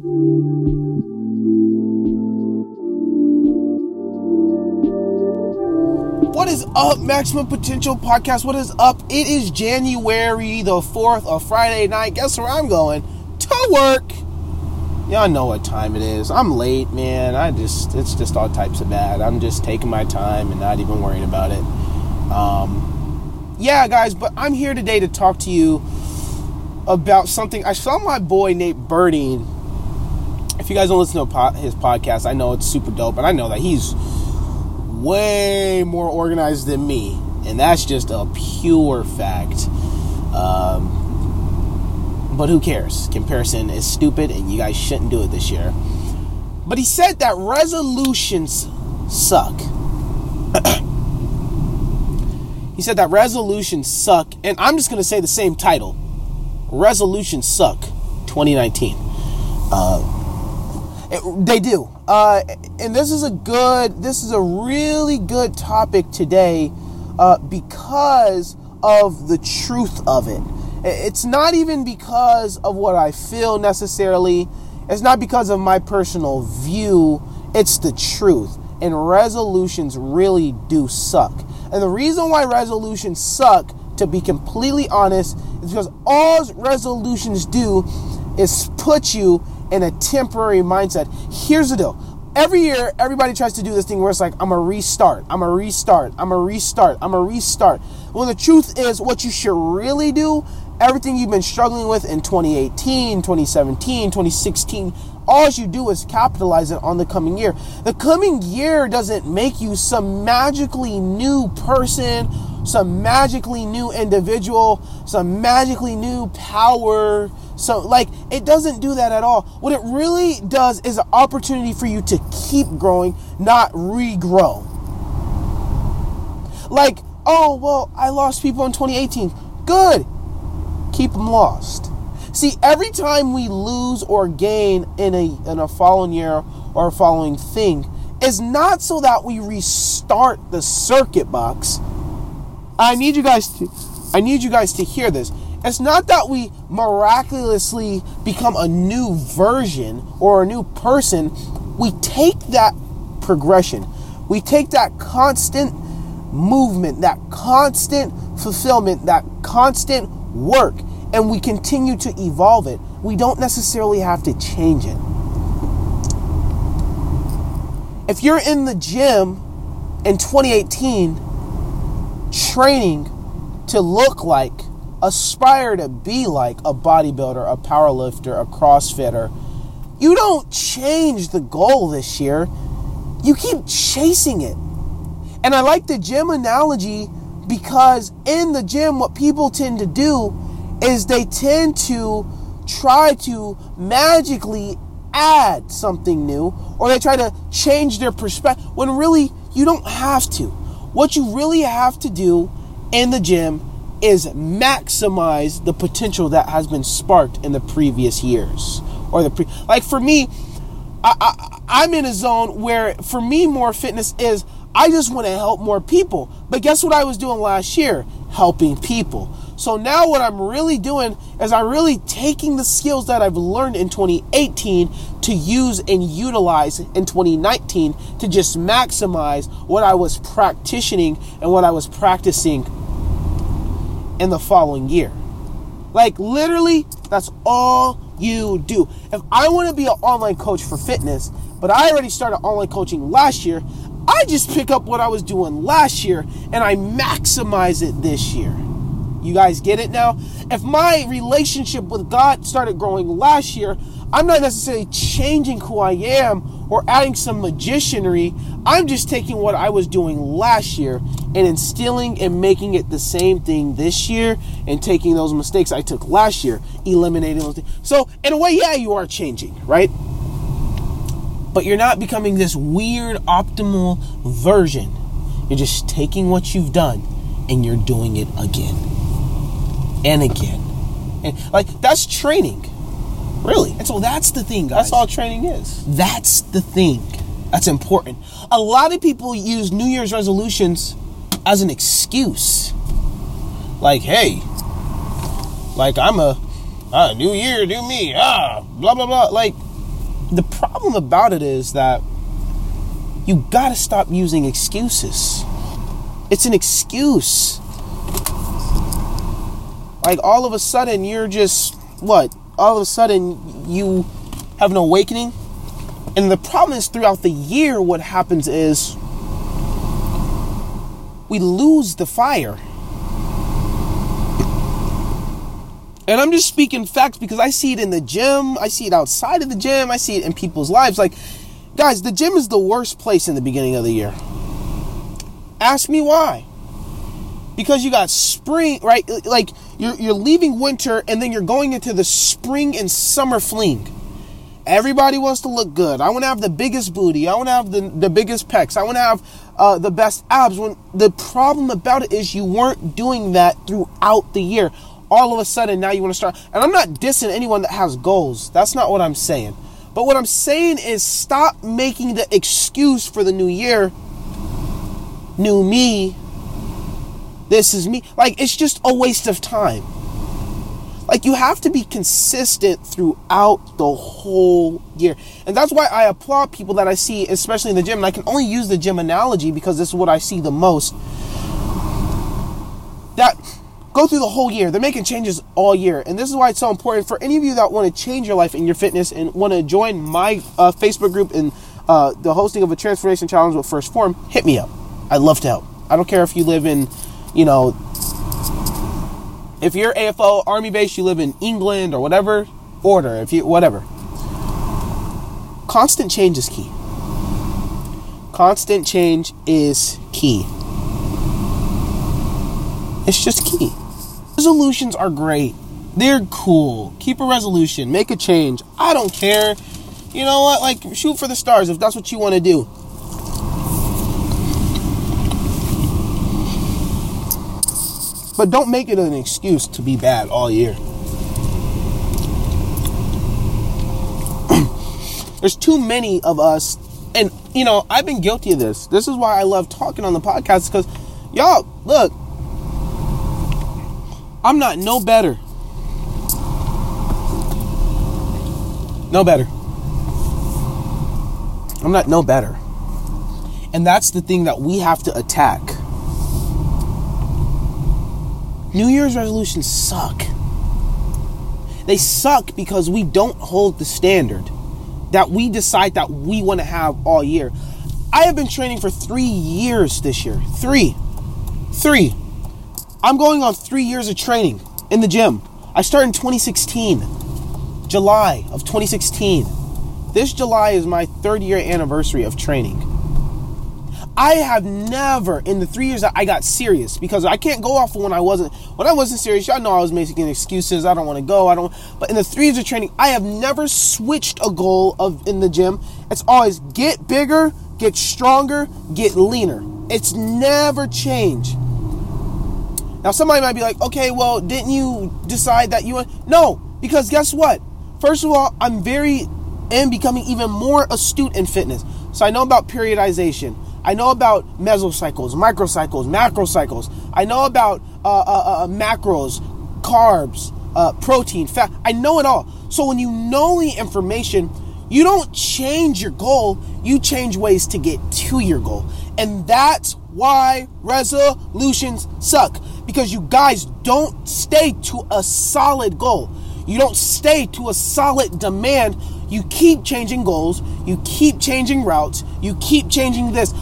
What is up, Maximum Potential Podcast? What is up? It is January the 4th, a Friday night. Guess where I'm going? To work. Y'all know what time it is. I'm late, man. I just, it's just all types of bad. I'm just taking my time and not even worrying about it. Um, yeah, guys, but I'm here today to talk to you about something. I saw my boy Nate Birding. If you guys don't listen to his podcast, I know it's super dope, and I know that he's way more organized than me, and that's just a pure fact. Um, but who cares? Comparison is stupid, and you guys shouldn't do it this year. But he said that resolutions suck. he said that resolutions suck, and I'm just going to say the same title Resolutions Suck 2019. Uh, it, they do. Uh, and this is a good, this is a really good topic today uh, because of the truth of it. It's not even because of what I feel necessarily, it's not because of my personal view, it's the truth. And resolutions really do suck. And the reason why resolutions suck, to be completely honest, is because all resolutions do is put you in a temporary mindset. Here's the deal. Every year, everybody tries to do this thing where it's like, I'm a restart, I'm a restart, I'm a restart, I'm a restart. Well, the truth is, what you should really do, everything you've been struggling with in 2018, 2017, 2016, all you do is capitalize it on the coming year. The coming year doesn't make you some magically new person, some magically new individual, some magically new power. So, like, it doesn't do that at all. What it really does is an opportunity for you to keep growing, not regrow. Like, oh, well, I lost people in 2018. Good. Keep them lost. See, every time we lose or gain in a in a following year or a following thing is not so that we restart the circuit box. I need you guys to I need you guys to hear this. It's not that we miraculously become a new version or a new person. We take that progression. We take that constant movement, that constant fulfillment, that constant work and we continue to evolve it. We don't necessarily have to change it. If you're in the gym in 2018 training to look like, aspire to be like a bodybuilder, a powerlifter, a crossfitter, you don't change the goal this year. You keep chasing it. And I like the gym analogy because in the gym, what people tend to do is they tend to try to magically add something new or they try to change their perspective when really you don't have to. What you really have to do in the gym is maximize the potential that has been sparked in the previous years or the pre like for me I, I i'm in a zone where for me more fitness is i just want to help more people. But guess what i was doing last year? Helping people. So now what I'm really doing is I'm really taking the skills that I've learned in 2018 to use and utilize in 2019 to just maximize what I was practicing and what I was practicing in the following year. Like literally, that's all you do. If I want to be an online coach for fitness, but I already started online coaching last year, I just pick up what I was doing last year and I maximize it this year. You guys get it now? If my relationship with God started growing last year, I'm not necessarily changing who I am or adding some magicianry. I'm just taking what I was doing last year and instilling and making it the same thing this year and taking those mistakes I took last year, eliminating those things. So, in a way, yeah, you are changing, right? But you're not becoming this weird optimal version. You're just taking what you've done and you're doing it again and again. And like that's training. Really. And so that's the thing, guys. That's all training is. That's the thing. That's important. A lot of people use New Year's resolutions as an excuse. Like, hey, like I'm a, a new year, new me, ah, blah blah blah. Like, the problem about it is that you got to stop using excuses. It's an excuse. Like all of a sudden you're just what? All of a sudden you have an awakening. And the problem is throughout the year what happens is we lose the fire. And I'm just speaking facts because I see it in the gym, I see it outside of the gym, I see it in people's lives. Like, guys, the gym is the worst place in the beginning of the year. Ask me why. Because you got spring, right? Like you're you're leaving winter and then you're going into the spring and summer fling. Everybody wants to look good. I want to have the biggest booty. I want to have the, the biggest pecs. I want to have uh, the best abs. When the problem about it is you weren't doing that throughout the year all of a sudden now you want to start. And I'm not dissing anyone that has goals. That's not what I'm saying. But what I'm saying is stop making the excuse for the new year, new me. This is me. Like, it's just a waste of time. Like, you have to be consistent throughout the whole year. And that's why I applaud people that I see, especially in the gym. And I can only use the gym analogy because this is what I see the most. That go through the whole year. They're making changes all year. And this is why it's so important for any of you that want to change your life in your fitness and want to join my uh, Facebook group and uh, the hosting of a transformation challenge with 1st Phorm, hit me up. I'd love to help. I don't care if you live in, you know, if you're AFO Army base, you live in England or whatever, order, if you, whatever. Constant change is key. Constant change is key. It's just key. Resolutions are great. They're cool. Keep a resolution. Make a change. I don't care. You know what? Like, shoot for the stars if that's what you want to do. But don't make it an excuse to be bad all year. There's too many of us, and you know, I've been guilty of this. This is why I love talking on the podcast because, y'all, look, I'm not no better. No better. I'm not no better. And that's the thing that we have to attack. New Year's resolutions suck. They suck because we don't hold the standard that we decide that we want to have all year. I have been training for three years this year. Three. Three. I'm going on three years of training in the gym. I started in 2016, July of 2016. This July is my third year anniversary of training. I have never, in the three years that I got serious, because I can't go off of when I wasn't. When I wasn't serious, y'all know I was making excuses. I don't want to go. I don't. But in the three years of training, I have never switched a goal of in the gym. It's always get bigger, get stronger, get leaner. It's never changed. Now, somebody might be like, okay, well, didn't you decide that you want? No, because guess what? First of all, I'm very and becoming even more astute in fitness. So I know about periodization. I know about mesocycles, microcycles, macrocycles. I know about uh, uh, uh, macros, carbs, uh, protein, fat. I know it all. So when you know the information, you don't change your goal, you change ways to get to your goal. And that's why resolutions suck because you guys don't stay to a solid goal. You don't stay to a solid demand. You keep changing goals, you keep changing routes, you keep changing this.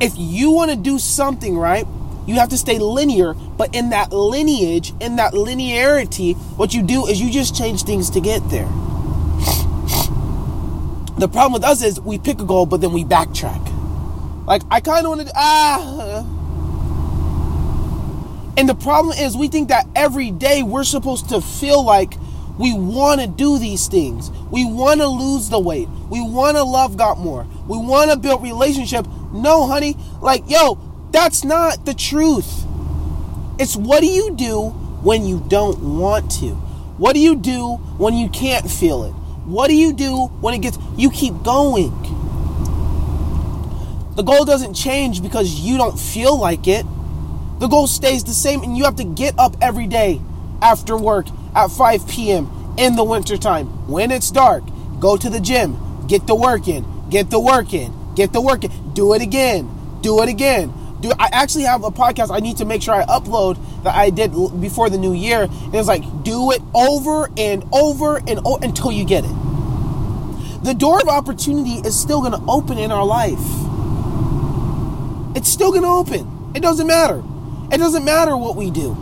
If you want to do something right, you have to stay linear, but in that lineage, in that linearity, what you do is you just change things to get there. The problem with us is we pick a goal, but then we backtrack. Like, I kind of want to, ah, and the problem is, we think that every day we're supposed to feel like we want to do these things. We want to lose the weight. We want to love God more. We want to build relationship. No, honey. Like, yo, that's not the truth. It's what do you do when you don't want to? What do you do when you can't feel it? What do you do when it gets you keep going? The goal doesn't change because you don't feel like it. The goal stays the same, and you have to get up every day after work at 5 p.m. in the wintertime when it's dark. Go to the gym, Get the work in. Get the work in. Get the work in. Do it again. Do it again. Do I actually have a podcast I need to make sure I upload that I did before the new year. And it's like do it over and over and over until you get it. The door of opportunity is still going to open in our life. It's still going to open. It doesn't matter. It doesn't matter what we do.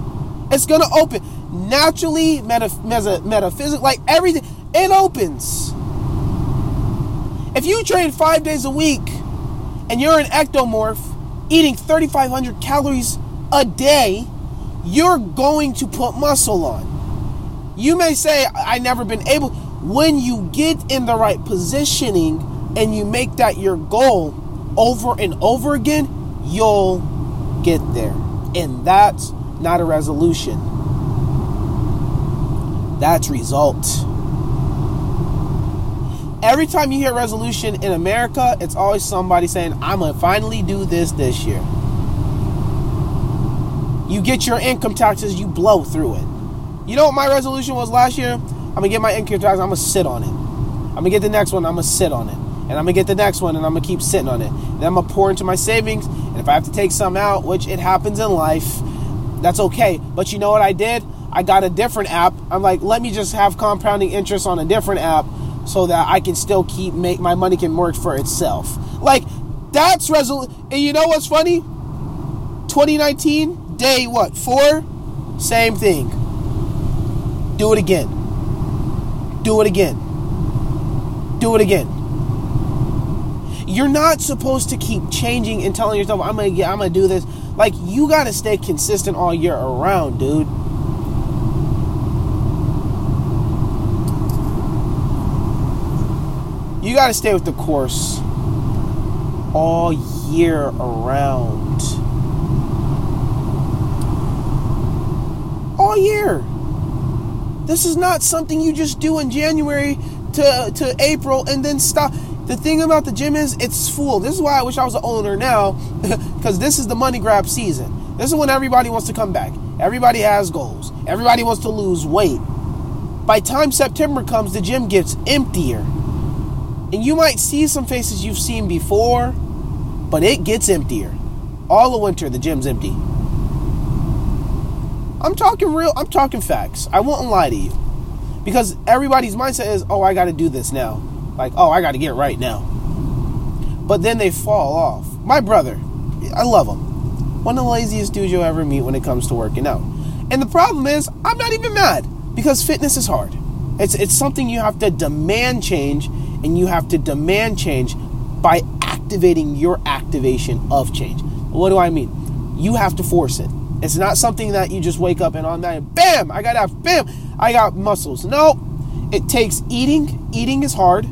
It's going to open naturally, metaph- metaphysical, like everything. It opens. If you train five days a week and you're an ectomorph eating 3,500 calories a day, you're going to put muscle on. You may say, I never been able. When you get in the right positioning and you make that your goal over and over again, you'll get there. And that's not a resolution. That's result. Every time you hear resolution in America, it's always somebody saying, I'm going to finally do this this year. You get your income taxes, you blow through it. You know what my resolution was last year? I'm going to get my income tax, I'm going to sit on it. I'm going to get the next one, I'm going to sit on it. And I'm going to get the next one, and I'm going to keep sitting on it. Then I'm going to pour into my savings. And if I have to take some out, which it happens in life, that's okay. But you know what I did? I got a different app. I'm like, let me just have compounding interest on a different app so that I can still keep make my money can work for itself. Like that's resolution. And you know what's funny? 2019 day what four? Same thing. Do it again. Do it again. Do it again. You're not supposed to keep changing and telling yourself, "I'm gonna get, I'm gonna do this." Like you gotta stay consistent all year around, dude. You got to stay with the course all year around. All year. This is not something you just do in January to, to April and then stop. The thing about the gym is it's full. This is why I wish I was an owner now because this is the money grab season. This is when everybody wants to come back. Everybody has goals. Everybody wants to lose weight. By time September comes, the gym gets emptier. And you might see some faces you've seen before, but it gets emptier. All the winter, the gym's empty. I'm talking real, I'm talking facts. I won't lie to you. Because everybody's mindset is, oh, I got to do this now. Like, oh, I got to get right now. But then they fall off. My brother, I love him. One of the laziest dudes you'll ever meet when it comes to working out. And the problem is, I'm not even mad because fitness is hard. It's, it's something you have to demand change and you have to demand change by activating your activation of change. What do I mean? You have to force it. It's not something that you just wake up and on that, bam, I got have, bam, I got muscles. No, it takes eating. Eating is hard.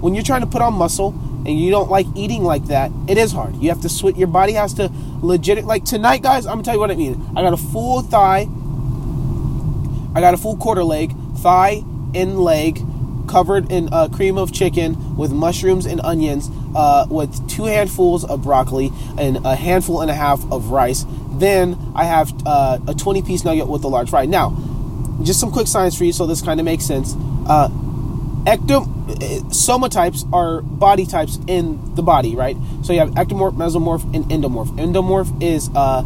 When you're trying to put on muscle and you don't like eating like that, it is hard. You have to switch. Your body has to legit. Like tonight, guys, I'm gonna tell you what I mean. I got a full thigh. I got a full quarter leg, thigh and leg covered in uh, cream of chicken with mushrooms and onions, uh, with two handfuls of broccoli and a handful and a half of rice. Then I have uh, a 20 piece nugget with a large fry. Now, just some quick science for you so this kind of makes sense. Uh, ectom- somatypes are body types in the body, right? So you have ectomorph, mesomorph, and endomorph. Endomorph is uh,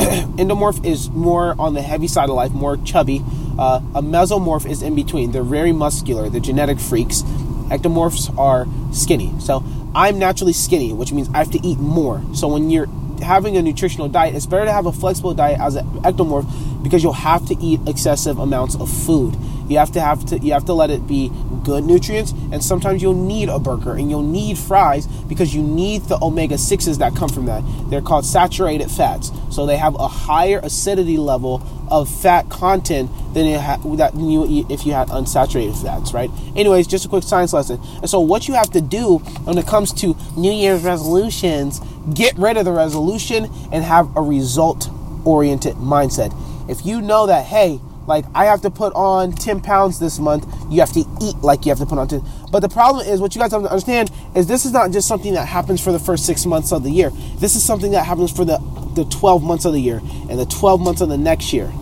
endomorph is more on the heavy side of life, more chubby. Uh, a mesomorph is in between. They're very muscular. They're genetic freaks. Ectomorphs are skinny. So I'm naturally skinny, which means I have to eat more. So when you're having a nutritional diet, it's better to have a flexible diet as an ectomorph because you'll have to eat excessive amounts of food. You have to have to you have to let it be good nutrients, and sometimes you'll need a burger and you'll need fries because you need the omega sixes that come from that. They're called saturated fats, so they have a higher acidity level of fat content than it ha- that you eat if you had unsaturated fats, right? Anyways, just a quick science lesson. And so, what you have to do when it comes to New Year's resolutions, get rid of the resolution and have a result oriented mindset. If you know that, hey, like I have to put on 10 pounds this month, you have to eat like you have to put on 10. But the problem is what you guys have to understand is this is not just something that happens for the first 6 months of the year. This is something that happens for the the 12 months of the year and the 12 months of the next year.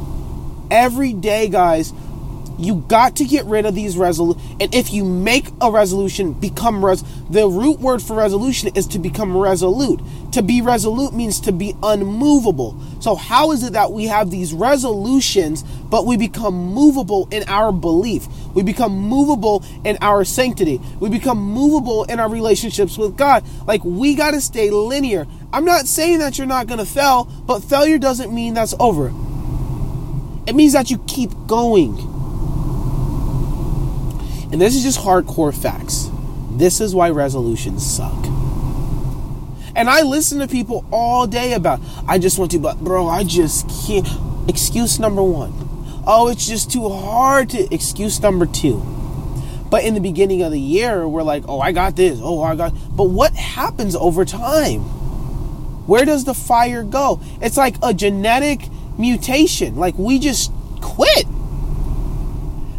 Every day, guys, You got to get rid of these resolutions. And if you make a resolution, become res. The root word for resolution is to become resolute. To be resolute means to be unmovable. So, how is it that we have these resolutions, but we become movable in our belief? We become movable in our sanctity. We become movable in our relationships with God. Like, we got to stay linear. I'm not saying that you're not going to fail, but failure doesn't mean that's over. It means that you keep going. And this is just hardcore facts. This is why resolutions suck. And I listen to people all day about, I just want to, but bro, I just can't. Excuse number one. Oh, it's just too hard to. Excuse number two. But in the beginning of the year, we're like, oh, I got this. Oh, I got. But what happens over time? Where does the fire go? It's like a genetic mutation. Like we just quit.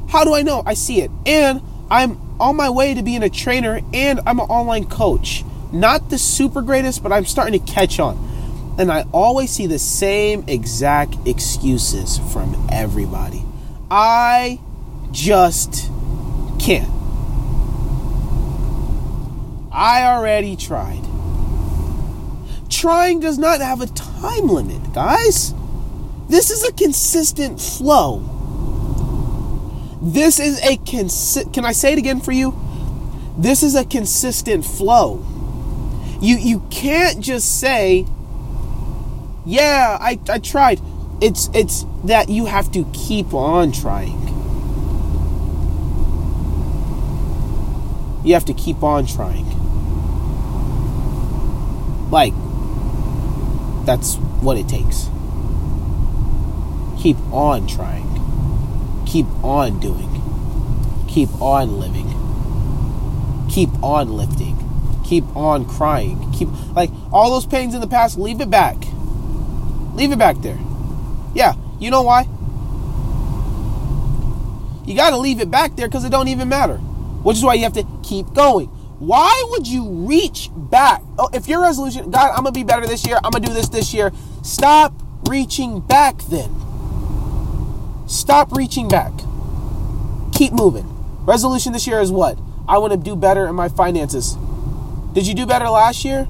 How do I know? I see it. And I'm on my way to being a trainer and I'm an online coach. Not the super greatest, but I'm starting to catch on. And I always see the same exact excuses from everybody. I just can't. I already tried. Trying does not have a time limit, guys. This is a consistent flow. This is a consi- Can I say it again for you? This is a consistent flow. You you can't just say, "Yeah, I I tried." It's it's that you have to keep on trying. You have to keep on trying. Like that's what it takes. Keep on trying keep on doing, keep on living, keep on lifting, keep on crying, keep like all those pains in the past, leave it back. Leave it back there. Yeah, you know why? You got to leave it back there because it don't even matter. Which is why you have to keep going. Why would you reach back? Oh, if your resolution, God, I'm gonna be better this year. I'm gonna do this this year. Stop reaching back then. Stop reaching back. Keep moving. Resolution this year is what? I want to do better in my finances. Did you do better last year?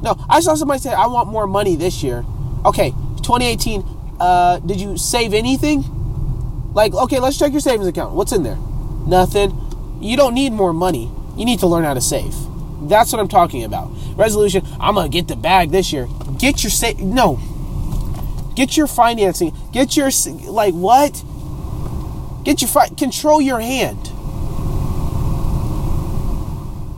No. I saw somebody say, I want more money this year. Okay, 2018, uh, did you save anything? Like, okay, let's check your savings account. What's in there? Nothing. You don't need more money. You need to learn how to save. That's what I'm talking about. Resolution, I'm going to get the bag this year. Get your save. No, Get your financing. Get your like what? Get your fi- control your hand.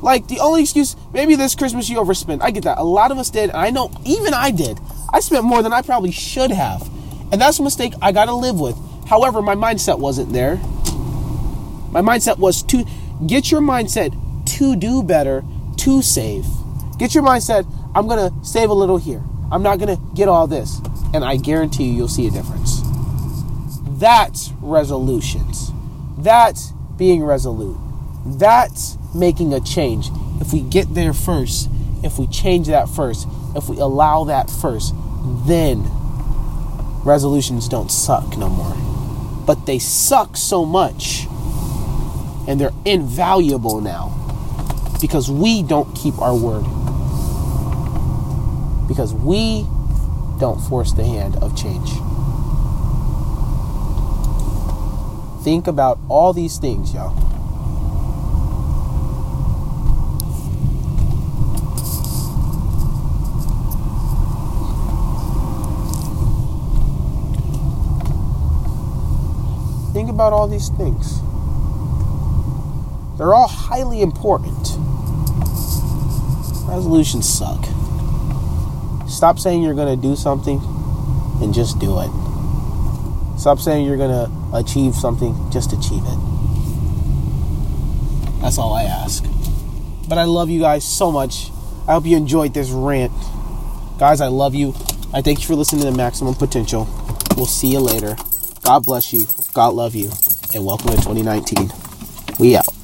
Like the only excuse, maybe this Christmas you overspent. I get that. A lot of us did. I know, even I did. I spent more than I probably should have, and that's a mistake I got to live with. However, my mindset wasn't there. My mindset was to get your mindset to do better, to save. Get your mindset. I'm gonna save a little here. I'm not gonna get all this and I guarantee you, you'll see a difference. That's resolutions. That's being resolute. That's making a change. If we get there first, if we change that first, if we allow that first, then resolutions don't suck no more. But they suck so much and they're invaluable now because we don't keep our word. Because we don't force the hand of change. Think about all these things, y'all. Think about all these things. They're all highly important. Resolutions suck. Stop saying you're going to do something and just do it. Stop saying you're going to achieve something, just achieve it. That's all I ask. But I love you guys so much. I hope you enjoyed this rant. Guys, I love you. I thank you for listening to the Maximum Potential. We'll see you later. God bless you. God love you. And welcome to 2019. We out.